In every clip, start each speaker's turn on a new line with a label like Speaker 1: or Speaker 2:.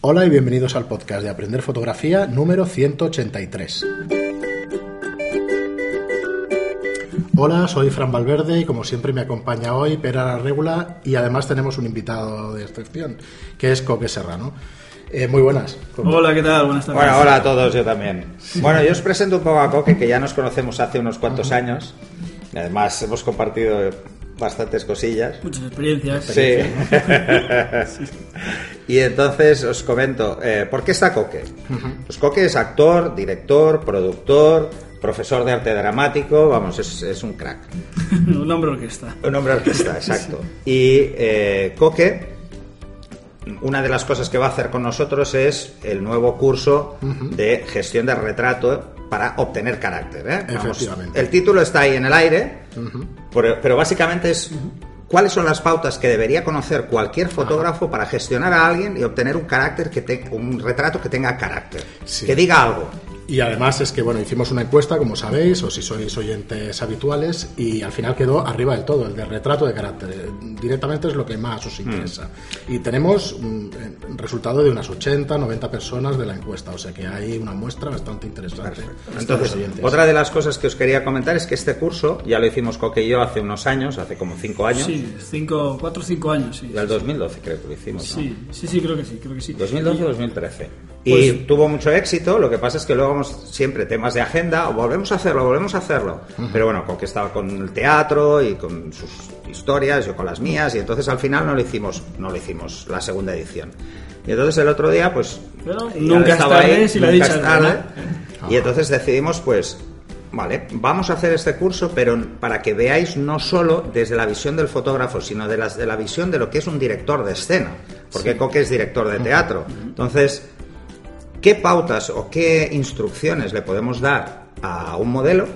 Speaker 1: Hola y bienvenidos al podcast de Aprender Fotografía número 183. Hola, soy Fran Valverde y como siempre me acompaña hoy Pera Regula y además tenemos un invitado de excepción, que es Coque Serrano. Eh, muy buenas.
Speaker 2: Hola, ¿qué tal? Buenas tardes.
Speaker 3: Bueno, hola a todos, yo también. Bueno, yo os presento un poco a Coque, que ya nos conocemos hace unos cuantos años. Y además hemos compartido bastantes cosillas.
Speaker 2: Muchas experiencias.
Speaker 3: Sí. y entonces os comento, eh, ¿por qué está Coque? Pues Coque es actor, director, productor, profesor de arte dramático, vamos, es, es un crack.
Speaker 2: un hombre orquesta.
Speaker 3: Un hombre orquesta, exacto. Y eh, Coque, una de las cosas que va a hacer con nosotros es el nuevo curso de gestión de retrato para obtener carácter. ¿eh? Vamos,
Speaker 1: Efectivamente.
Speaker 3: el título está ahí en el aire, pero, pero básicamente es cuáles son las pautas que debería conocer cualquier fotógrafo para gestionar a alguien y obtener un carácter que te- un retrato que tenga carácter,
Speaker 1: Sí.
Speaker 3: que diga algo.
Speaker 1: Y además es que, bueno, hicimos una encuesta, como sabéis, o si sois oyentes habituales, y al final quedó arriba del todo, el de retrato de carácter. Eh, Directamente es lo que más os interesa. Y tenemos un un resultado de unas 80, 90 personas de la encuesta, o sea que hay una muestra bastante interesante.
Speaker 3: Entonces, otra de las cosas que os quería comentar es que este curso ya lo hicimos Coque y yo hace unos años, hace como cinco años,
Speaker 2: Sí, cinco, cuatro o cinco años, sí.
Speaker 3: del 2012 creo que lo hicimos, ¿no?
Speaker 2: Sí, sí, sí, creo que sí, creo que sí.
Speaker 3: 2012 o 2013. Y
Speaker 2: Pues-
Speaker 3: tuvo mucho éxito, lo que pasa es que luego vamos siempre temas de agenda, o volvemos a hacerlo, volvemos a hacerlo. Pero bueno, Coque estaba con el teatro y con sus historias, yo con las mías, y entonces al final no lo hicimos, no lo hicimos la segunda edición. Y entonces el otro día, pues.
Speaker 2: Pero nunca es
Speaker 3: estaba
Speaker 2: tarde si la
Speaker 3: nunca
Speaker 2: dicha
Speaker 3: es
Speaker 2: es
Speaker 3: tarde.
Speaker 2: buena.
Speaker 3: Y entonces decidimos, pues, vale, vamos a hacer este curso, pero para que veáis no solo desde la visión del fotógrafo, sino de, las, de la visión de lo que es un director de escena. Porque Coque es director de teatro. Entonces, ¿qué pautas o qué instrucciones le podemos dar a un modelo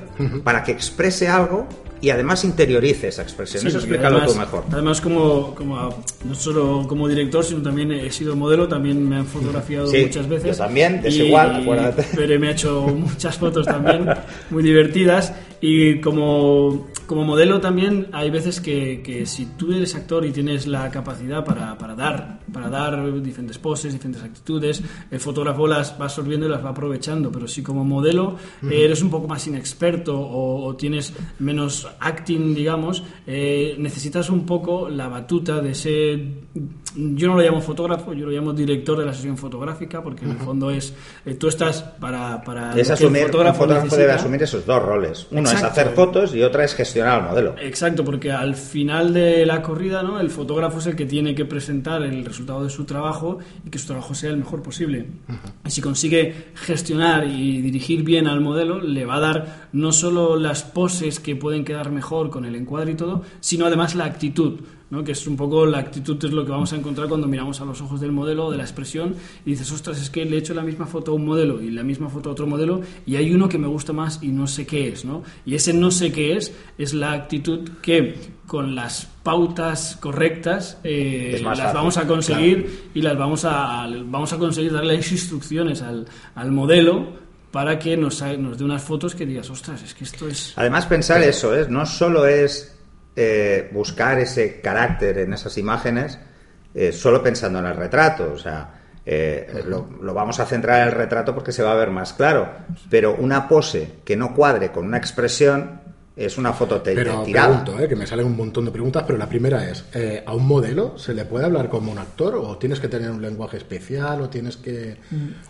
Speaker 3: para que exprese algo y además interiorice esa expresión?
Speaker 2: Sí,
Speaker 3: Eso explícalo
Speaker 2: además,
Speaker 3: tú mejor.
Speaker 2: Además, como, como no solo como director, sino también he sido modelo, también me han fotografiado
Speaker 3: Sí,
Speaker 2: muchas veces.
Speaker 3: yo también,
Speaker 2: Y-
Speaker 3: desigual, acuérdate.
Speaker 2: Pero me ha hecho muchas fotos también muy divertidas. Y como, como modelo también hay veces que, que si tú eres actor y tienes la capacidad para, para dar, para dar diferentes poses, diferentes actitudes, el fotógrafo las va absorbiendo y las va aprovechando. Pero si como modelo eh, eres un poco más inexperto o, o tienes menos acting, digamos, eh, necesitas un poco la batuta de ese... Yo no lo llamo fotógrafo, yo lo llamo director de la sesión fotográfica, porque en el fondo es... eh, tú estás para... para
Speaker 3: Es
Speaker 2: el
Speaker 3: asumir, un fotógrafo debe asumir esos dos roles. Uno es
Speaker 2: Exacto.
Speaker 3: hacer fotos y otra es gestionar al modelo.
Speaker 2: Exacto, porque al final de la corrida, ¿no? El fotógrafo es el que tiene que presentar el resultado de su trabajo y que su trabajo sea el mejor posible. Y si consigue gestionar y dirigir bien al modelo, le va a dar no solo las poses que pueden quedar mejor con el encuadre y todo, sino además la actitud. ¿No? que es un poco la actitud es lo que vamos a encontrar cuando miramos a los ojos del modelo, de la expresión, y dices, ostras, es que le he hecho la misma foto a un modelo y la misma foto a otro modelo, y hay uno que me gusta más y no sé qué es, ¿no? Y ese no sé qué es es la actitud que con las pautas correctas eh, las
Speaker 3: fácil,
Speaker 2: vamos a conseguir y las vamos a, vamos a conseguir darle instrucciones al, al modelo para que nos, nos dé unas fotos que digas, ostras, es que esto es...
Speaker 3: Además, pensar eso, ¿eh? no solo es eh, buscar ese carácter en esas imágenes, eh, solo pensando en el retrato, o sea, eh, lo, lo vamos a centrar en el retrato porque se va a ver más claro, pero una pose que no cuadre con una expresión es una foto te-
Speaker 1: Pero
Speaker 3: tirada.
Speaker 1: pregunto, eh, que me salen un montón de preguntas, pero la primera es, eh, ¿a un modelo se le puede hablar como un actor o tienes que tener un lenguaje especial o tienes que...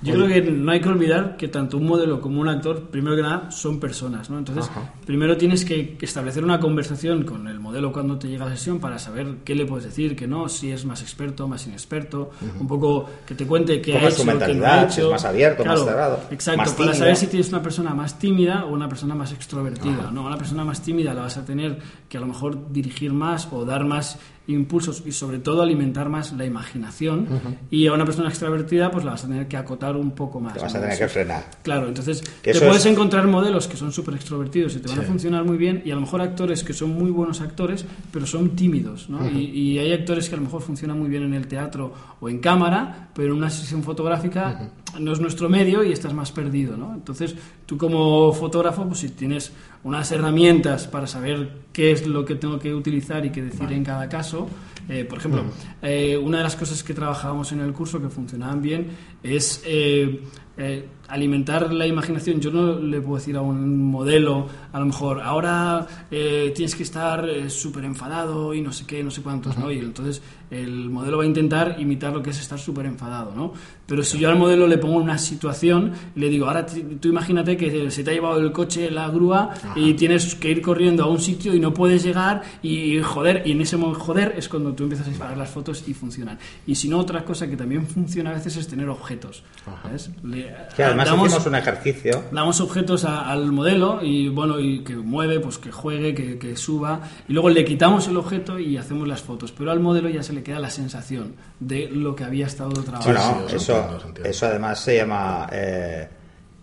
Speaker 2: Yo creo que no hay que olvidar que tanto un modelo como un actor, primero que nada, son personas, ¿no? Entonces,
Speaker 1: Ajá.
Speaker 2: primero tienes que establecer una conversación con el modelo cuando te llega a sesión para saber qué le puedes decir, qué no, si es más experto, más inexperto, un poco que te cuente qué
Speaker 3: Cómo
Speaker 2: ha hecho, qué no ha
Speaker 3: mentalidad, si
Speaker 2: hecho.
Speaker 3: es más abierto, más cerrado,
Speaker 2: Exacto,
Speaker 3: más
Speaker 2: para saber si tienes una persona más tímida o una persona más extrovertida, ¿no? Una persona más tímida la vas a tener que a lo mejor dirigir más o dar más impulsos y sobre todo alimentar más la imaginación y a una persona extrovertida pues la vas a tener que acotar un poco más.
Speaker 3: Te vas a tener que frenar.
Speaker 2: Claro, entonces te
Speaker 3: eso
Speaker 2: puedes
Speaker 3: es-
Speaker 2: encontrar modelos que son súper extrovertidos y te van a
Speaker 1: Sí.
Speaker 2: funcionar muy bien y a lo mejor actores que son muy buenos actores pero son tímidos, ¿no? y, y hay actores que a lo mejor funcionan muy bien en el teatro o en cámara pero en una sesión fotográfica no es nuestro medio y estás más perdido, ¿no? Entonces tú como fotógrafo pues si tienes unas herramientas para saber qué es lo que tengo que utilizar y qué decir en cada caso. Eh, por ejemplo, eh, una de las cosas que trabajábamos en el curso que funcionaban bien es eh, eh, alimentar la imaginación. Yo no le puedo decir a un modelo, a lo mejor, ahora eh, tienes que estar eh, súper enfadado y no sé qué, no sé cuántos, ¿no? Y entonces el modelo va a intentar imitar lo que es estar súper enfadado, ¿no? Pero si yo al modelo le pongo una situación, le digo, ahora tú imagínate que se te ha llevado el coche, la grúa, y tienes que ir corriendo a un sitio y no puedes llegar y joder, y en ese mo- joder es cuando tú empiezas a disparar las fotos y funcionan. Y si no, otra cosa que también funciona a veces es tener objetos. ¿sabes? Le-
Speaker 3: Que además
Speaker 2: damos-
Speaker 3: hicimos un ejercicio
Speaker 2: damos objetos a- al modelo y bueno y que mueve pues que juegue que, que suba y luego le quitamos el objeto y hacemos las fotos pero al modelo ya se le queda la sensación de lo que había estado trabajando
Speaker 3: Bueno,
Speaker 1: sí, os
Speaker 3: eso,
Speaker 1: entiendo, os entiendo.
Speaker 3: eso además se llama eh,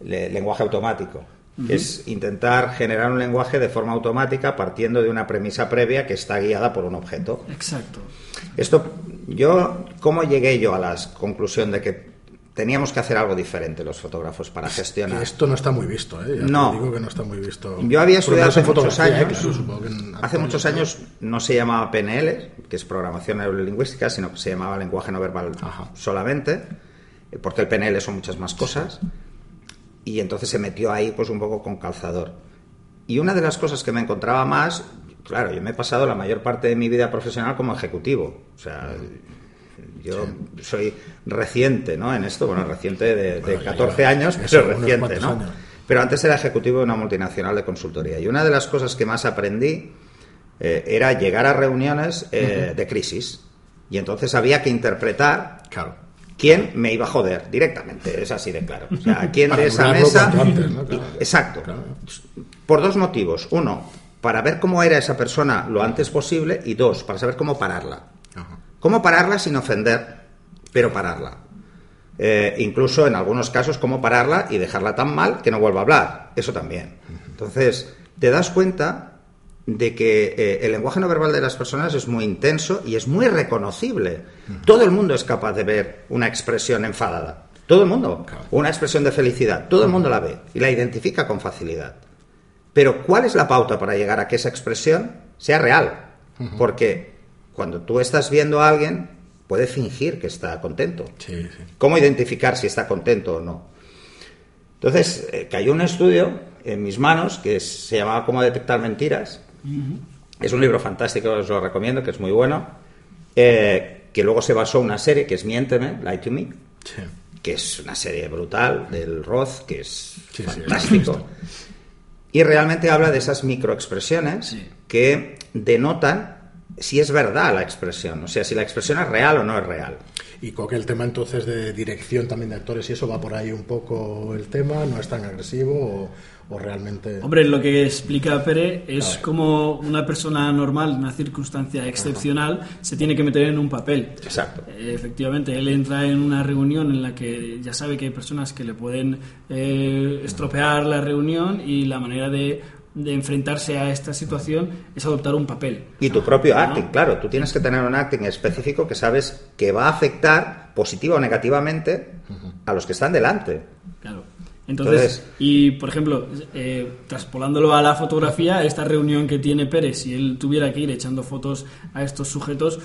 Speaker 3: le- lenguaje automático. que Es intentar generar un lenguaje de forma automática partiendo de una premisa previa que está guiada por un objeto.
Speaker 2: exacto
Speaker 3: Esto, yo, ¿cómo llegué yo a la conclusión de que teníamos que hacer algo diferente los fotógrafos para gestionar?
Speaker 1: esto no está muy visto, ¿eh? Ya te
Speaker 3: No.
Speaker 1: digo que no está muy visto.
Speaker 3: Yo había estudiado
Speaker 1: menos
Speaker 3: hace muchos
Speaker 1: ¿eh?
Speaker 3: años.
Speaker 1: Claro, en
Speaker 3: Hace muchos años no se llamaba PNL, que es programación neurolingüística, sino que se llamaba lenguaje no verbal
Speaker 1: Ajá.
Speaker 3: solamente, eh, porque el PNL son muchas más cosas. Y entonces se metió ahí pues un poco con calzador. Y una de las cosas que me encontraba más, claro, yo me he pasado la mayor parte de mi vida profesional como ejecutivo. O sea, yo soy reciente, ¿no? En esto, bueno, reciente de, de
Speaker 1: Bueno, ya
Speaker 3: 14
Speaker 1: lleva
Speaker 3: años, pero reciente, ¿no?
Speaker 1: años.
Speaker 3: Pero antes era ejecutivo de una multinacional de consultoría. Y una de las cosas que más aprendí eh, era llegar a reuniones eh, de crisis. Y entonces había que interpretar
Speaker 1: Claro.
Speaker 3: quién me iba a joder directamente. Es así de claro. O sea, quién de esa mesa.
Speaker 1: cuanto antes, ¿no? Claro.
Speaker 3: Exacto.
Speaker 1: Claro.
Speaker 3: Por dos motivos. Uno, para ver cómo era esa persona lo antes posible. Y dos, para saber cómo pararla. Cómo pararla sin ofender, pero pararla. Eh, incluso en algunos casos, cómo pararla y dejarla tan mal que no vuelva a hablar. Eso también. Entonces, te das cuenta de que eh, el lenguaje no verbal de las personas es muy intenso y es muy reconocible. Todo el mundo es capaz de ver una expresión enfadada. Todo el mundo. Una expresión de felicidad. Todo el mundo la ve y la identifica con facilidad. Pero ¿cuál es la pauta para llegar a que esa expresión sea real? Porque cuando tú estás viendo a alguien, puede fingir que está contento.
Speaker 1: Sí, sí.
Speaker 3: ¿Cómo identificar si está contento o no? Entonces, eh, cayó un estudio en mis manos que se llamaba Cómo detectar mentiras. Es un libro fantástico, os lo recomiendo, que es muy bueno. eh, que luego se basó en una serie que es Miénteme, Lie to Me,
Speaker 1: Sí.
Speaker 3: que es una serie brutal del Roth, que es fantástico. y realmente habla de esas microexpresiones que denotan si es verdad la expresión, o sea, si la expresión es real o no es real.
Speaker 1: Y creo que el tema entonces de dirección también de actores y eso va por ahí un poco el tema, no es tan agresivo o, o realmente...
Speaker 2: Hombre, lo que explica Pere es como una persona normal, una circunstancia excepcional, se tiene que meter en un papel.
Speaker 3: Exacto.
Speaker 2: Eh, Efectivamente, él entra en una reunión en la que ya sabe que hay personas que le pueden eh, estropear la reunión y la manera de, de enfrentarse a esta situación es adoptar un papel.
Speaker 3: Y tu propio
Speaker 2: ¿no?
Speaker 3: acting, claro, tú tienes que tener un acting específico que sabes que va a afectar positiva o negativamente a los que están delante.
Speaker 2: Claro. Entonces,
Speaker 3: Entonces-
Speaker 2: y por ejemplo, eh, traspolándolo a la fotografía, esta reunión que tiene Pérez, si él tuviera que ir echando fotos a estos sujetos,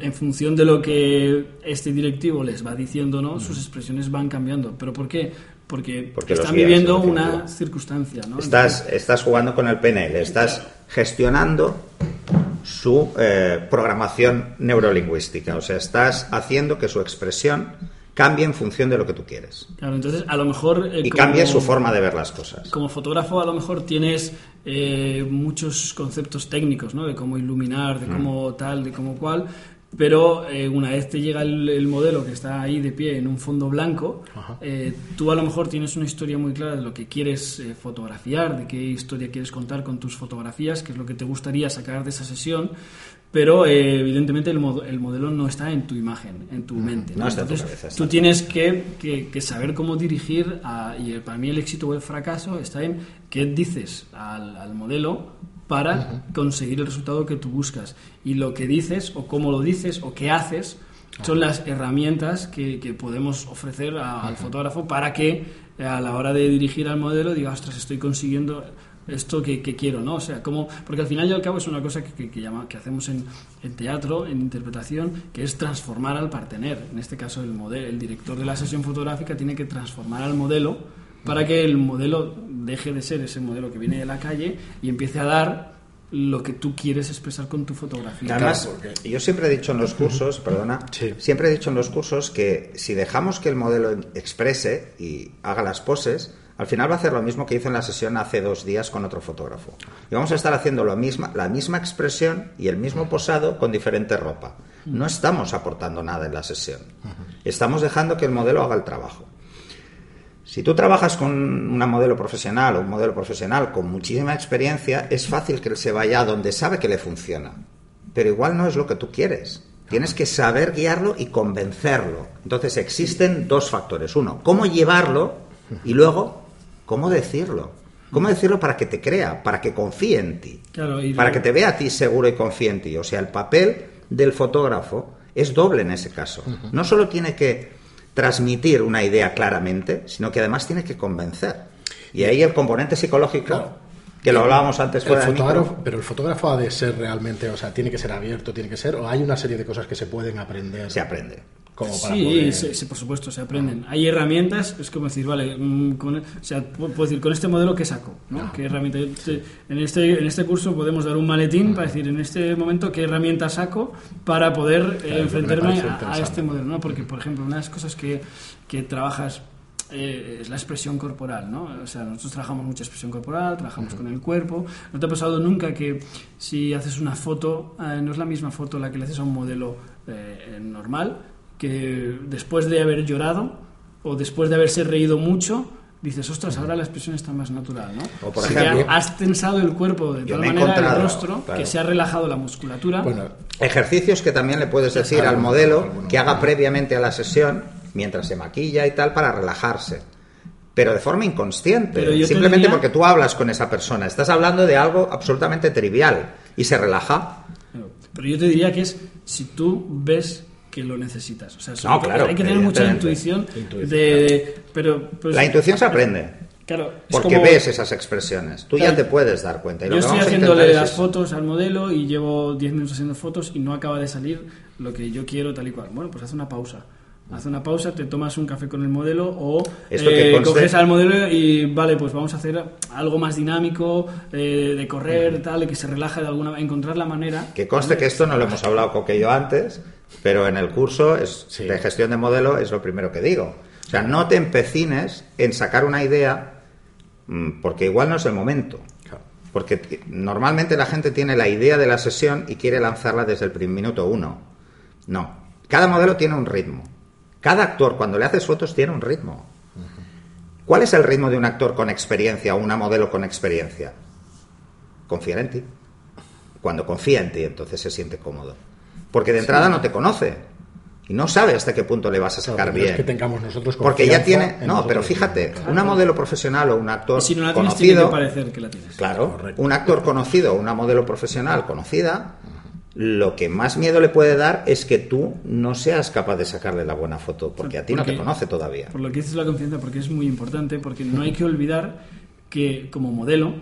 Speaker 2: en función de lo que este directivo les va diciendo, ¿no? sus expresiones van cambiando. ¿Pero por qué? Porque,
Speaker 3: Porque
Speaker 2: están
Speaker 3: guías,
Speaker 2: viviendo una circunstancia. ¿no?
Speaker 3: Estás, estás jugando con el PNL, estás gestionando su eh, programación neurolingüística, o sea, estás haciendo que su expresión cambie en función de lo que tú quieres
Speaker 2: Claro, entonces a lo mejor... eh,
Speaker 3: y
Speaker 2: como-
Speaker 3: cambie su forma de ver las cosas.
Speaker 2: Como fotógrafo a lo mejor tienes eh, muchos conceptos técnicos, ¿no? De cómo iluminar, de cómo tal, de cómo cual, pero eh, una vez te llega el, el modelo que está ahí de pie en un fondo blanco, eh, tú a lo mejor tienes una historia muy clara de lo que quieres eh, fotografiar, de qué historia quieres contar con tus fotografías, qué es lo que te gustaría sacar de esa sesión, pero eh, evidentemente el, mod- el modelo no está en tu imagen, en tu mente.
Speaker 3: no está en tu
Speaker 2: Entonces,
Speaker 3: cabeza,
Speaker 2: tú tienes que, que- que saber cómo dirigir, a- y para mí el éxito o el fracaso está en qué dices al, al modelo para conseguir el resultado que tú buscas. Y lo que dices, o cómo lo dices, o qué haces, son las herramientas que, que podemos ofrecer a- al fotógrafo para que a la hora de dirigir al modelo diga, ostras, estoy consiguiendo esto que, que quiero, ¿no? O sea, como, porque al final y al cabo es una cosa que, que, que llama, que hacemos en, en teatro, en interpretación, que es transformar al partener. En este caso, el, modelo, el director de la sesión fotográfica tiene que transformar al modelo para que el modelo deje de ser ese modelo que viene de la calle y empiece a dar lo que tú quieres expresar con tu fotografía.
Speaker 3: Además,
Speaker 1: Claro, porque-
Speaker 3: yo siempre he dicho en los cursos, perdona,
Speaker 1: Sí.
Speaker 3: siempre he dicho en los cursos que si dejamos que el modelo exprese y haga las poses, al final va a hacer lo mismo que hizo en la sesión hace dos días con otro fotógrafo. Y vamos a estar haciendo lo misma, la misma expresión y el mismo posado con diferente ropa. No estamos aportando nada en la sesión. Estamos dejando que el modelo haga el trabajo. Si tú trabajas con una modelo profesional o un modelo profesional con muchísima experiencia, es fácil que él se vaya a donde sabe que le funciona. Pero igual no es lo que tú quieres. Tienes que saber guiarlo y convencerlo. Entonces existen dos factores. Uno, cómo llevarlo y luego, cómo decirlo. ¿Cómo decirlo para que te crea, para que confíe en ti?
Speaker 2: Claro, y
Speaker 3: para que te vea a ti seguro y confíe en ti. O sea, el papel del fotógrafo es doble en ese caso. No solo tiene que transmitir una idea claramente, sino que además tiene que convencer. Y ahí el componente psicológico,
Speaker 1: Claro.
Speaker 3: que lo hablábamos antes fuera
Speaker 1: fotógrafo, pero el fotógrafo ha de ser realmente, o sea, tiene que ser abierto, tiene que ser, o hay una serie de cosas que se pueden aprender.
Speaker 3: se aprende.
Speaker 1: Como para
Speaker 2: Sí,
Speaker 1: poder-
Speaker 2: sí, sí, por supuesto, se aprenden. Hay herramientas, es como decir, vale, mm, con, o sea, pu- puedo decir, con este modelo, ¿qué saco? ¿no? ¿Qué herramienta? En, este, en este curso podemos dar un maletín para decir, en este momento, ¿qué herramienta saco para poder eh,
Speaker 1: Claro, me
Speaker 2: enfrentarme a, a este modelo? ¿no? Porque, por ejemplo, una de las cosas que, que trabajas eh, es la expresión corporal, ¿no? O sea, nosotros trabajamos mucha expresión corporal, trabajamos con el cuerpo. ¿No te ha pasado nunca que si haces una foto, eh, no es la misma foto la que le haces a un modelo eh, eh, normal, que después de haber llorado o después de haberse reído mucho, dices, ostras, ahora la expresión está más natural, ¿no?
Speaker 3: O, por
Speaker 2: que
Speaker 3: ejemplo,
Speaker 2: has tensado el cuerpo de tal manera, el rostro,
Speaker 3: claro.
Speaker 2: que se ha relajado la musculatura.
Speaker 1: Bueno,
Speaker 3: Ejercicios que también le puedes decir al modelo
Speaker 1: alguno.
Speaker 3: que haga previamente a la sesión, mientras se maquilla y tal, para relajarse. Pero de forma inconsciente. Simplemente
Speaker 2: diría-
Speaker 3: porque tú hablas con esa persona. Estás hablando de algo absolutamente trivial y se relaja.
Speaker 2: Pero yo te diría que es si tú ves que lo necesitas. O sea,
Speaker 3: No, claro,
Speaker 2: hay que tener mucha intuición,
Speaker 1: Intuición,
Speaker 2: de... Pero, pues,
Speaker 3: La intuición se aprende.
Speaker 2: Claro, es
Speaker 3: Porque
Speaker 2: como-
Speaker 3: ves esas expresiones. Tú
Speaker 2: Claro.
Speaker 3: ya te puedes dar cuenta. Y lo
Speaker 2: Yo
Speaker 3: que
Speaker 2: estoy haciéndole las
Speaker 3: es-
Speaker 2: fotos al modelo y llevo 10 minutos haciendo fotos y no acaba de salir lo que yo quiero tal y cual. Bueno, pues haz una pausa. Haz una pausa, te tomas un café con el modelo o
Speaker 3: Esto que
Speaker 2: eh,
Speaker 3: conste-
Speaker 2: coges al modelo y vale, pues vamos a hacer algo más dinámico, eh, de correr, tal, de que se relaje de alguna manera, encontrar la manera.
Speaker 3: Que conste que esto no lo hemos hablado con que yo antes, pero en el curso es,
Speaker 1: Sí.
Speaker 3: de gestión de modelo es lo primero que digo. O sea, no te empecines en sacar una idea mm, porque igual no es el momento. Porque normalmente la gente tiene la idea de la sesión y quiere lanzarla desde el prim- minuto uno. No. Cada modelo tiene un ritmo. Cada actor, cuando le haces fotos, tiene un ritmo. ¿Cuál es el ritmo de un actor con experiencia o una modelo con experiencia? Confiar en ti. Cuando confía en ti, entonces se siente cómodo. Porque de entrada no te conoce. Y no sabe hasta qué punto le vas a
Speaker 1: Claro,
Speaker 3: sacar
Speaker 1: pero es
Speaker 3: bien.
Speaker 1: que tengamos nosotros
Speaker 3: Porque ya tiene.
Speaker 1: en
Speaker 3: No, pero fíjate, una modelo profesional o un actor
Speaker 2: si no la tienes, tiene
Speaker 3: conocido.
Speaker 2: que parecer que la tienes.
Speaker 3: Claro,
Speaker 1: Correcto.
Speaker 3: un actor conocido, una modelo profesional conocida, lo que más miedo le puede dar es que tú no seas capaz de sacarle la buena foto, porque a ti no te conoce todavía.
Speaker 2: Por lo que dices la confianza, porque es muy importante, porque no hay que olvidar que como modelo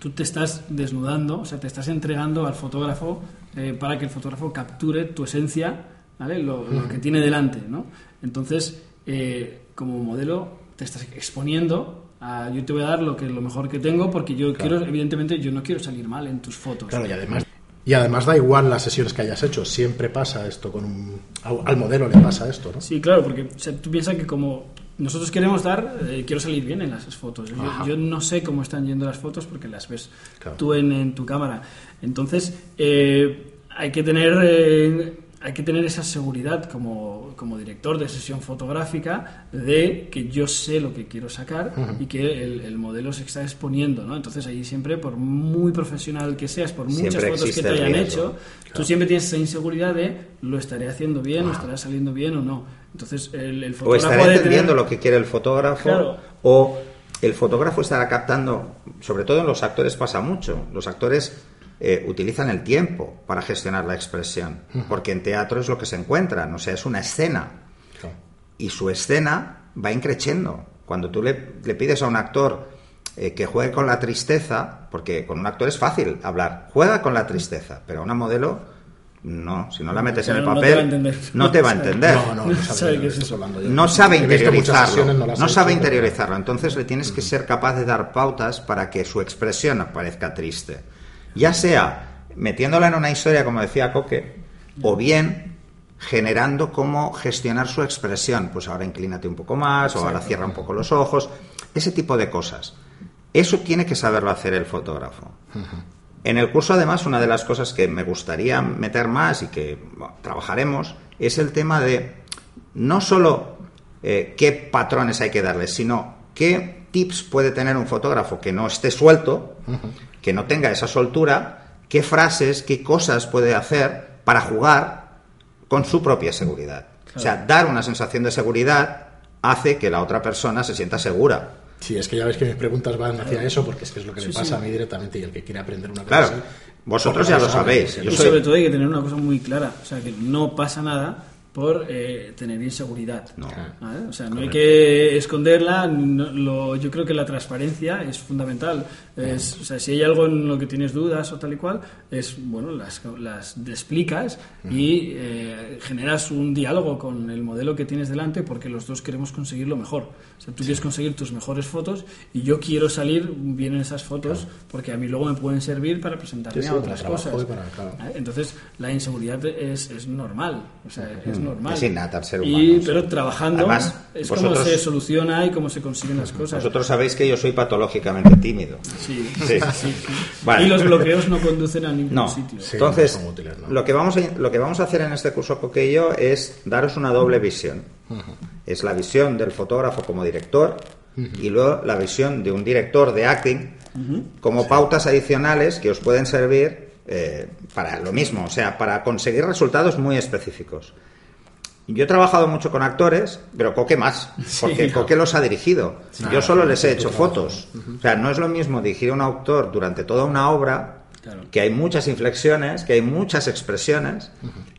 Speaker 2: tú te estás desnudando, o sea, te estás entregando al fotógrafo eh, para que el fotógrafo capture tu esencia, ¿vale? Lo, lo que tiene delante, ¿no? Entonces, eh, como modelo te estás exponiendo a yo te voy a dar lo que lo mejor que tengo porque yo quiero evidentemente yo no quiero salir mal en tus fotos.
Speaker 1: Claro, y además, y además da igual las sesiones que hayas hecho, siempre pasa esto con un... Al al modelo le pasa esto, ¿no?
Speaker 2: Sí, claro, porque o sea, tú piensas que como nosotros queremos dar, eh, quiero salir bien en las fotos. Yo, yo no sé cómo están yendo las fotos porque las ves
Speaker 1: Claro.
Speaker 2: tú en, en tu cámara. Entonces, eh, hay que tener... eh, hay que tener esa seguridad como, como director de sesión fotográfica de que yo sé lo que quiero sacar y que el, el modelo se está exponiendo, ¿no? Entonces ahí siempre, por muy profesional que seas, por muchas
Speaker 3: Siempre
Speaker 2: fotos que te hayan
Speaker 3: riesgo.
Speaker 2: hecho, Tú siempre tienes esa inseguridad de lo estaré haciendo bien, o estará saliendo bien o no. Entonces, el, el
Speaker 3: O estará entendiendo
Speaker 2: tener-
Speaker 3: lo que quiere el fotógrafo,
Speaker 2: Claro.
Speaker 3: o el fotógrafo estará captando, sobre todo en los actores pasa mucho, los actores eh, utilizan el tiempo para gestionar la expresión, porque en teatro es lo que se encuentran, o sea, es una escena.
Speaker 1: Claro.
Speaker 3: y su escena va increciendo. Cuando tú le, le pides a un actor eh, que juegue con la tristeza, porque con un actor es fácil hablar, juega con la tristeza, pero a una modelo no, si no la metes en el papel, no te va a entender.
Speaker 1: No, no, no
Speaker 2: Sabe qué es eso.
Speaker 3: No sabe interiorizarlo. No sabe interiorizarlo. Entonces le tienes que ser capaz de dar pautas para que su expresión parezca triste. Ya sea metiéndola en una historia, como decía Coque, o bien generando cómo gestionar su expresión. Pues ahora inclínate un poco más, o ahora cierra un poco los ojos. Ese tipo de cosas. Eso tiene que saberlo hacer el fotógrafo. En el curso, además, una de las cosas que me gustaría meter más y que bueno, trabajaremos es el tema de no solo eh, qué patrones hay que darle, sino qué tips puede tener un fotógrafo que no esté suelto, que no tenga esa soltura, qué frases, qué cosas puede hacer para jugar con su propia seguridad. O sea, dar una sensación de seguridad hace que la otra persona se sienta segura.
Speaker 1: Sí, es que ya ves que mis preguntas van hacia eso, porque es que es lo que
Speaker 2: Sí,
Speaker 1: me
Speaker 2: sí.
Speaker 1: pasa a mí directamente y el que quiere aprender una cosa
Speaker 3: Claro,
Speaker 1: así,
Speaker 3: vosotros ya lo sabéis. Yo
Speaker 2: y
Speaker 3: soy-
Speaker 2: sobre todo hay que tener una cosa muy clara, o sea, que no pasa nada por eh, tener inseguridad.
Speaker 3: No.
Speaker 2: ¿vale? O sea, no hay que esconderla. no- lo- yo creo que la transparencia es fundamental. Es, o sea, si hay algo en lo que tienes dudas o tal y cual, es bueno, las, las explicas y eh, generas un diálogo con el modelo que tienes delante porque los dos queremos conseguir lo mejor. O sea, tú quieres conseguir tus mejores fotos y yo quiero salir bien en esas fotos porque a mí luego me pueden servir para presentarme
Speaker 1: Sí, sí,
Speaker 2: a otras cosas.
Speaker 1: para- claro.
Speaker 2: ¿Vale? Entonces, la inseguridad es, es normal. O sea, es normal.
Speaker 3: Es innata al ser humano,
Speaker 2: pero trabajando
Speaker 3: Además,
Speaker 2: es
Speaker 3: vosotros-
Speaker 2: como se soluciona y cómo se consiguen las cosas.
Speaker 3: Vosotros sabéis que yo soy patológicamente tímido.
Speaker 2: Sí,
Speaker 3: Sí.
Speaker 2: sí, sí.
Speaker 3: Vale.
Speaker 2: Y los bloqueos no conducen a ningún
Speaker 3: No.
Speaker 2: sitio.
Speaker 1: Sí,
Speaker 3: Entonces,
Speaker 1: no son útiles, ¿no?
Speaker 3: lo, que vamos a, lo que vamos a hacer en este curso Coque y yo es daros una doble visión. Es la visión del fotógrafo como director y luego la visión de un director de acting como pautas adicionales que os pueden servir eh, para lo mismo, o sea, para conseguir resultados muy específicos. Yo he trabajado mucho con actores, pero Coque más, porque
Speaker 2: Sí.
Speaker 3: Coque los ha dirigido. Yo solo les he hecho fotos. O sea, no es lo mismo dirigir a un autor durante toda una obra,
Speaker 2: Claro.
Speaker 3: que hay muchas inflexiones, que hay muchas expresiones,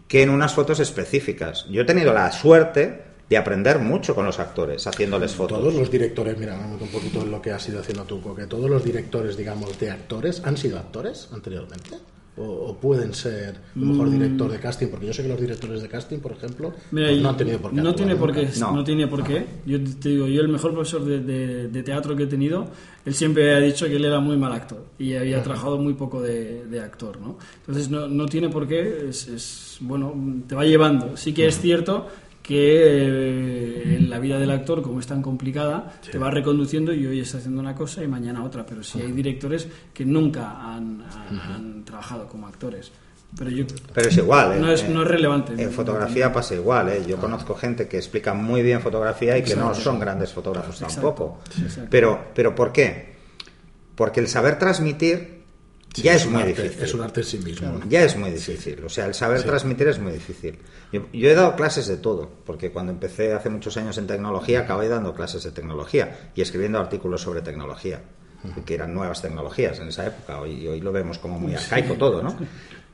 Speaker 3: que en unas fotos específicas. Yo he tenido la suerte de aprender mucho con los actores, haciéndoles fotos.
Speaker 1: Todos los directores, mira, meto un poquito en lo que has ido haciendo tú, que todos los directores, digamos, de actores, ¿han sido actores anteriormente? ¿O, o pueden ser a lo mejor director de casting? Porque yo sé que los directores de casting, por ejemplo,
Speaker 2: Mira,
Speaker 1: pues no han tenido por qué
Speaker 2: no tiene por qué.
Speaker 3: No.
Speaker 2: no. tiene por qué. Yo te digo, yo el mejor profesor de, de- de teatro que he tenido, él siempre ha dicho que él era muy mal actor y había trabajado muy poco de, de actor, ¿no? Entonces no, no tiene por qué, es, es, bueno, te va llevando. Sí que es cierto que eh, la vida del actor, como es tan complicada, te va reconduciendo y hoy está haciendo una cosa y mañana otra, pero sí hay directores que nunca han, han- han trabajado como actores. Pero yo
Speaker 3: Pero es igual.
Speaker 2: no
Speaker 3: ¿eh?
Speaker 2: es, no es relevante.
Speaker 3: En fotografía pasa igual. ¿eh? Yo conozco gente que explica muy bien fotografía y que no son grandes fotógrafos
Speaker 2: Exacto.
Speaker 3: tampoco.
Speaker 2: Exacto.
Speaker 3: Pero, pero ¿por qué? Porque el saber transmitir
Speaker 1: Sí,
Speaker 3: ya es,
Speaker 1: un
Speaker 3: muy
Speaker 1: arte,
Speaker 3: difícil.
Speaker 1: Es un arte en sí mismo.
Speaker 3: Ya es muy difícil. O sea, el saber transmitir es muy difícil. Yo, yo he dado clases de todo, porque cuando empecé hace muchos años en tecnología, acabé dando clases de tecnología y escribiendo artículos sobre tecnología, que eran nuevas tecnologías en esa época. Hoy, hoy lo vemos como muy arcaico todo, ¿no?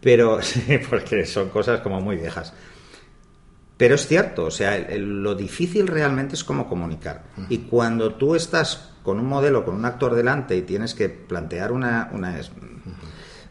Speaker 3: Pero sí, porque son cosas como muy viejas. Pero es cierto, o sea, el- el- lo difícil realmente es cómo comunicar. Y cuando tú estás con un modelo, con un actor delante y tienes que plantear una, una,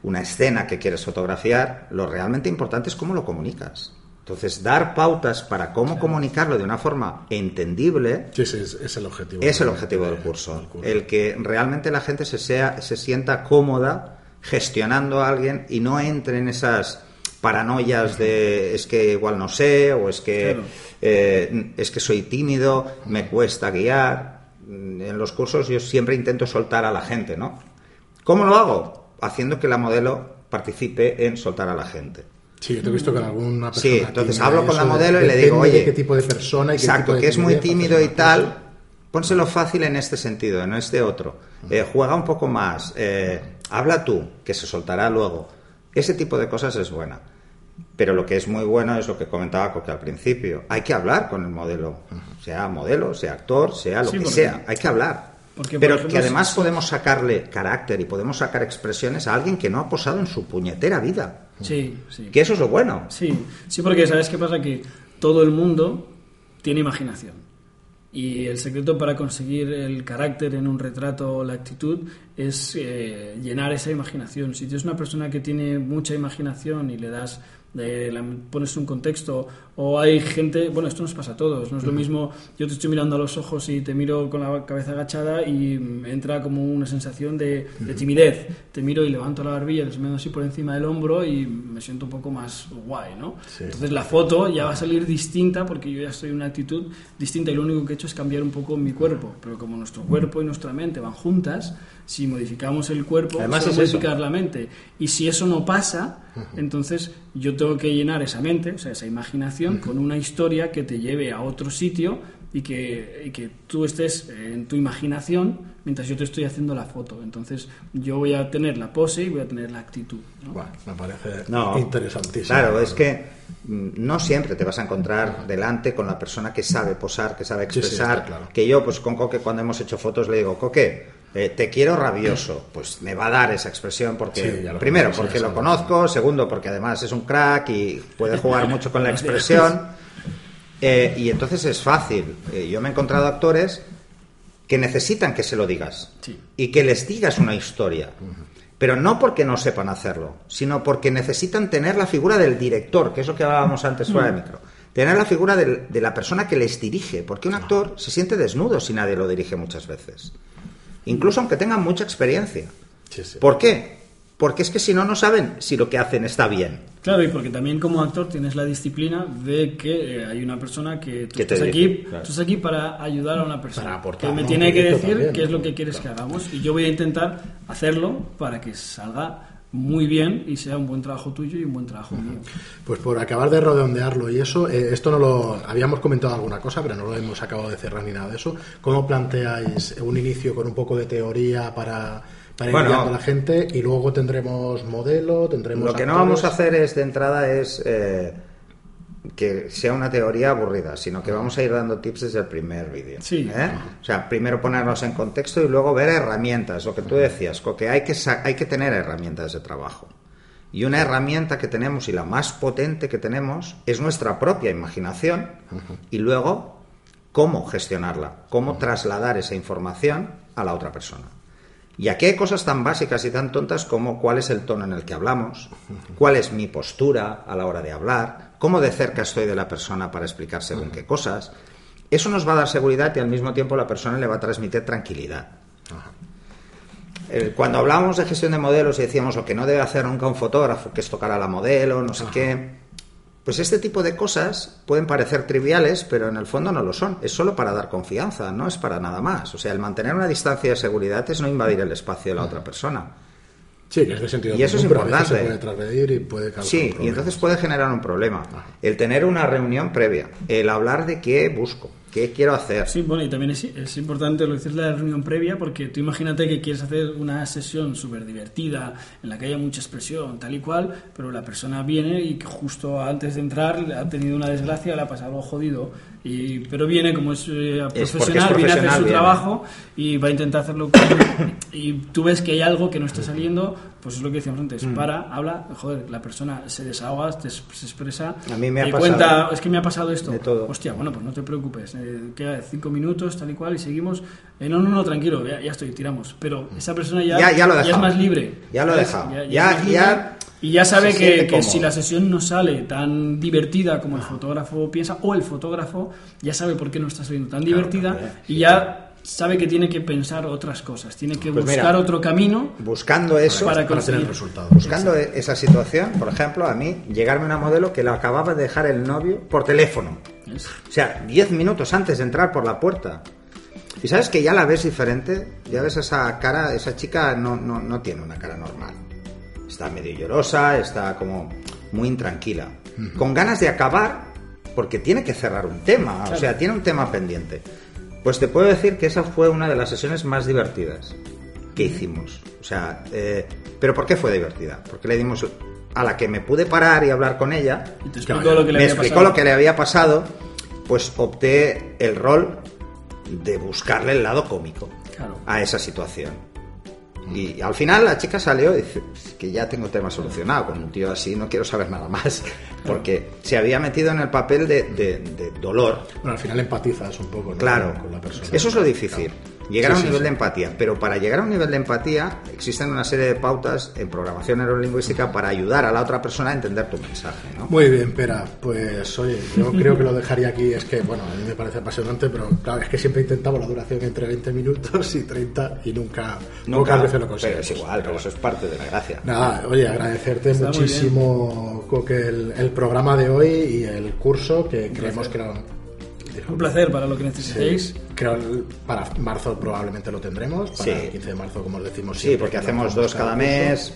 Speaker 3: una escena que quieres fotografiar, lo realmente importante es cómo lo comunicas. Entonces, dar pautas para cómo comunicarlo de una forma entendible
Speaker 1: Sí, sí, es, es el objetivo.
Speaker 3: es el objetivo
Speaker 1: de-
Speaker 3: del curso.
Speaker 1: del curso.
Speaker 3: El que realmente la gente se, sea, se sienta cómoda gestionando a alguien y no entre en esas paranoias de es que igual no sé o es que
Speaker 2: Claro.
Speaker 3: eh, es que soy tímido, me cuesta guiar. En los cursos yo siempre intento soltar a la gente, ¿no? ¿Cómo lo hago? Haciendo que la modelo participe en soltar a la gente.
Speaker 1: Sí, yo te he visto con alguna persona.
Speaker 3: Sí, entonces hablo con la modelo y le digo, oye,
Speaker 1: qué tipo de persona y qué
Speaker 3: exacto,
Speaker 1: tipo de
Speaker 3: que es muy tímido y tal, pónselo fácil en este sentido, no este otro. Eh, juega un poco más, eh, habla tú, que se soltará luego. Ese tipo de cosas es buena. Pero lo que es muy bueno es lo que comentaba Coque al principio. Hay que hablar con el modelo, sea modelo, sea actor, sea lo
Speaker 2: Sí,
Speaker 3: que
Speaker 2: porque-
Speaker 3: sea. Hay que hablar.
Speaker 2: porque, por
Speaker 3: Pero
Speaker 2: ejemplo,
Speaker 3: que además podemos sacarle carácter y podemos sacar expresiones a alguien que no ha posado en su puñetera vida.
Speaker 2: Sí, sí.
Speaker 3: Que eso es lo bueno.
Speaker 2: Sí, sí, porque ¿sabes qué pasa? Que todo el mundo tiene imaginación. Y el secreto para conseguir el carácter en un retrato o la actitud es eh, llenar esa imaginación. Si tienes una persona que tiene mucha imaginación y le das de la- pones un contexto o hay gente, bueno, esto nos pasa a todos, no es lo mismo, yo te estoy mirando a los ojos y te miro con la cabeza agachada y entra como una sensación de, de timidez, te miro y levanto la barbilla, les mando así por encima del hombro y me siento un poco más guay, ¿no?
Speaker 1: Sí.
Speaker 2: Entonces la foto ya va a salir distinta porque yo ya estoy en una actitud distinta y lo único que he hecho es cambiar un poco mi cuerpo, pero como nuestro cuerpo y nuestra mente van juntas, si modificamos el cuerpo,
Speaker 3: Además es eso.
Speaker 2: modificar la mente. Y si eso no pasa, entonces yo tengo que llenar esa mente, o sea, esa imaginación, con una historia que te lleve a otro sitio y que, y que tú estés eh, en tu imaginación mientras yo te estoy haciendo la foto. Entonces yo voy a tener la pose y voy a tener la actitud. ¿no?
Speaker 1: Bueno, me parece
Speaker 3: No,
Speaker 1: interesantísimo.
Speaker 3: Claro, es que mm, no siempre te vas a encontrar delante con la persona que sabe posar, que sabe
Speaker 1: Sí, sí,
Speaker 3: expresar.
Speaker 1: claro.
Speaker 3: Que yo, pues con Coque, cuando hemos hecho fotos, le digo, Coque, eh, te quiero rabioso. Pues me va a dar esa expresión porque,
Speaker 1: Sí,
Speaker 3: primero, porque lo conozco, segundo, porque además es un crack y puede jugar mucho con la expresión. Eh, y entonces es fácil. Eh, yo me he encontrado actores que necesitan que se lo digas
Speaker 2: Sí.
Speaker 3: y que les digas una historia. Pero no porque no sepan hacerlo, sino porque necesitan tener la figura del director, que es lo que hablábamos antes fuera de micro. Tener la figura del- de la persona que les dirige, porque un actor se siente desnudo si nadie lo dirige muchas veces. Incluso aunque tengan mucha experiencia.
Speaker 1: Sí, sí.
Speaker 3: ¿Por qué? Porque es que si no, no saben si lo que hacen está bien.
Speaker 2: Claro, y porque también como actor tienes la disciplina de que eh, hay una persona que tú estás, aquí,
Speaker 3: claro.
Speaker 2: tú estás aquí para ayudar a una persona.
Speaker 1: Para aportar,
Speaker 2: que me tiene que decir
Speaker 1: también,
Speaker 2: qué es lo que quieres que hagamos y yo voy a intentar hacerlo para que salga muy bien y sea un buen trabajo tuyo y un buen trabajo mío.
Speaker 1: Pues por acabar de redondearlo y eso, eh, esto no lo habíamos comentado alguna cosa, pero no lo hemos acabado de cerrar ni nada de eso. ¿Cómo planteáis un inicio con un poco de teoría para, para ir
Speaker 3: Bueno.
Speaker 1: a la gente y luego tendremos modelo, tendremos
Speaker 3: Lo que no vamos a hacer es de entrada es eh, que sea una teoría aburrida, sino que vamos a ir dando tips desde el primer vídeo.
Speaker 2: Sí.
Speaker 3: ¿eh? O sea, primero ponernos en contexto y luego ver herramientas, lo que tú decías, que hay que, hay que tener herramientas de trabajo. Y una herramienta que tenemos y la más potente que tenemos es nuestra propia imaginación y luego cómo gestionarla, cómo trasladar esa información a la otra persona. Y aquí hay cosas tan básicas y tan tontas como cuál es el tono en el que hablamos, cuál es mi postura a la hora de hablar, cómo de cerca estoy de la persona para explicar según qué cosas. Eso nos va a dar seguridad y al mismo tiempo la persona le va a transmitir tranquilidad. Eh, Cuando hablábamos de gestión de modelos y decíamos lo que no debe hacer nunca un fotógrafo, que es tocar a la modelo, no sé qué, pues este tipo de cosas pueden parecer triviales, pero en el fondo no lo son. Es solo para dar confianza, no es para nada más. O sea, el mantener una distancia de seguridad es no invadir el espacio de la otra persona.
Speaker 1: Sí, que es de sentido
Speaker 3: Y eso es
Speaker 1: común,
Speaker 3: importante.
Speaker 1: se puede transmedir y puede causar
Speaker 3: Sí, y entonces puede generar un problema. El tener una reunión previa, el hablar de qué busco, qué quiero hacer.
Speaker 2: Sí, bueno, y también es, es importante lo que dices la reunión previa, porque tú imagínate que quieres hacer una sesión súper divertida, en la que haya mucha expresión, tal y cual, pero la persona viene y que justo antes de entrar ha tenido una desgracia, le ha pasado algo jodido, y, pero viene como es, eh,
Speaker 3: es
Speaker 2: profesional, viene a hacer su
Speaker 3: viene.
Speaker 2: trabajo y va a intentar hacerlo con- y tú ves que hay algo que no está saliendo, pues es lo que decíamos antes,
Speaker 3: Mm.
Speaker 2: para, habla, joder, la persona se desahoga, se expresa,
Speaker 3: A mí me ha pasado
Speaker 2: cuenta, es que me ha pasado esto,
Speaker 3: de todo.
Speaker 2: hostia, bueno, pues no te preocupes, eh, queda cinco minutos, tal y cual, y seguimos. Eh, no, no, no, tranquilo, ya, ya estoy, tiramos. Pero esa persona ya,
Speaker 3: Ya- ya lo he
Speaker 2: es más libre.
Speaker 3: Ya lo
Speaker 2: ¿sabes?
Speaker 3: dejado. Ya- ya
Speaker 2: y ya sabe que, que si la sesión no sale tan divertida como el fotógrafo piensa, o el fotógrafo ya sabe por qué no está saliendo tan divertida
Speaker 3: claro,
Speaker 2: y ya sabe que tiene que pensar otras cosas, tiene que
Speaker 3: Pues mira,
Speaker 2: buscar otro camino
Speaker 3: Buscando eso,
Speaker 2: para
Speaker 1: para
Speaker 2: conseguir.
Speaker 1: resultados.
Speaker 3: buscando esa situación, por ejemplo, a mí, llegarme una modelo que la acababa de dejar el novio por teléfono.
Speaker 2: Es-
Speaker 3: O sea, 10 minutos antes de entrar por la puerta. Y sabes que ya la ves diferente, ya ves esa cara, esa chica no, no, no tiene una cara normal. Está medio llorosa, está como muy intranquila. Con ganas de acabar, porque tiene que cerrar un tema, o sea, tiene un tema pendiente. Pues te puedo decir que esa fue una de las sesiones más divertidas que hicimos. O sea, eh, ¿pero por qué fue divertida? Porque le dimos a la que me pude parar y hablar con ella,
Speaker 2: Y te
Speaker 1: Claro,
Speaker 2: explicó lo que le
Speaker 3: me
Speaker 2: había
Speaker 3: explicó
Speaker 2: pasado.
Speaker 3: lo que le había pasado, pues opté el rol de buscarle el lado cómico
Speaker 2: Claro.
Speaker 3: a esa situación. Y al final la chica salió y dice "Es que ya tengo el tema solucionado. Con un tío así no quiero saber nada más. Porque se había metido en el papel de, de- de dolor.
Speaker 1: Bueno, al final empatizas un poco ¿no?
Speaker 3: Claro,
Speaker 1: con la persona.
Speaker 3: eso es lo difícil. Llegar
Speaker 1: Sí,
Speaker 3: a un
Speaker 1: sí,
Speaker 3: nivel
Speaker 1: sí.
Speaker 3: de empatía. Pero para llegar a un nivel de empatía existen una serie de pautas en programación neurolingüística para ayudar a la otra persona a entender tu mensaje. ¿no?
Speaker 1: Muy bien, Pera. Pues oye, yo creo que lo dejaría aquí. Es que, bueno, a mí me parece apasionante, pero claro, es que siempre intentaba la duración entre 20 minutos y 30 y nunca,
Speaker 3: Nunca,
Speaker 1: pocas veces lo
Speaker 3: pero
Speaker 1: conseguimos.
Speaker 3: es igual, pero eso es parte de la gracia.
Speaker 1: Nada, oye, agradecerte
Speaker 2: Está
Speaker 1: muchísimo Coque, el, el programa de hoy y el curso que creemos que lo...
Speaker 2: Un placer para lo que necesitéis.
Speaker 1: Creo para marzo probablemente lo tendremos, para
Speaker 3: Sí.
Speaker 1: el 15 de marzo, como os decimos.
Speaker 3: Sí,
Speaker 1: siempre,
Speaker 3: porque
Speaker 1: que
Speaker 3: hacemos dos cada mes,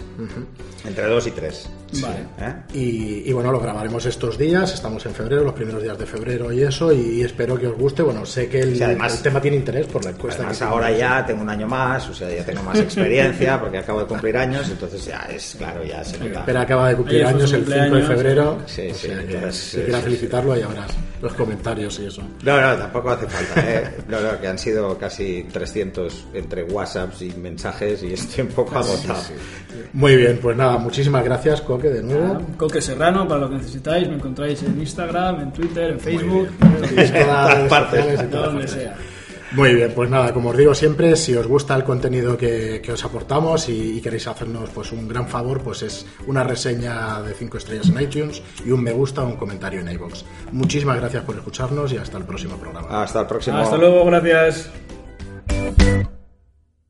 Speaker 3: entre dos y tres.
Speaker 2: Vale.
Speaker 3: ¿Eh?
Speaker 1: Y, y bueno, lo grabaremos estos días, estamos en febrero, los primeros días de febrero y eso, y, espero que os guste. Bueno, sé que el,
Speaker 3: Sí, además-
Speaker 1: el tema tiene interés por la encuesta.
Speaker 3: Además
Speaker 1: que
Speaker 3: ahora ya tengo un año más, o sea, ya tengo más experiencia porque acabo de cumplir años, entonces ya es, claro, ya se nota.
Speaker 1: Pera acaba de cumplir años el 5 de febrero.
Speaker 3: Sí,
Speaker 1: o
Speaker 3: sí,
Speaker 1: sea que
Speaker 3: entonces,
Speaker 1: si
Speaker 3: sí,
Speaker 1: quieras
Speaker 3: sí,
Speaker 1: felicitarlo, ya verás los comentarios y eso.
Speaker 3: No, no, tampoco hace falta, ¿eh? No, no, que han sido casi 300 entre WhatsApps y mensajes y estoy un poco agotado.
Speaker 1: Muy bien, pues nada, muchísimas gracias, Coque, de nuevo.
Speaker 2: Coque Serrano, para lo que necesitáis, me encontráis en Instagram, en Twitter, en Facebook,
Speaker 1: Tenéis todas
Speaker 3: partes.
Speaker 2: donde sea.
Speaker 1: Muy bien, pues nada, como os digo siempre, si os gusta el contenido que, que os aportamos y, y queréis hacernos pues un gran favor, pues es una reseña de 5 estrellas en iTunes y un me gusta o un comentario en iVoox. Muchísimas gracias por escucharnos y hasta el próximo programa.
Speaker 3: Hasta el próximo.
Speaker 2: Hasta luego, gracias.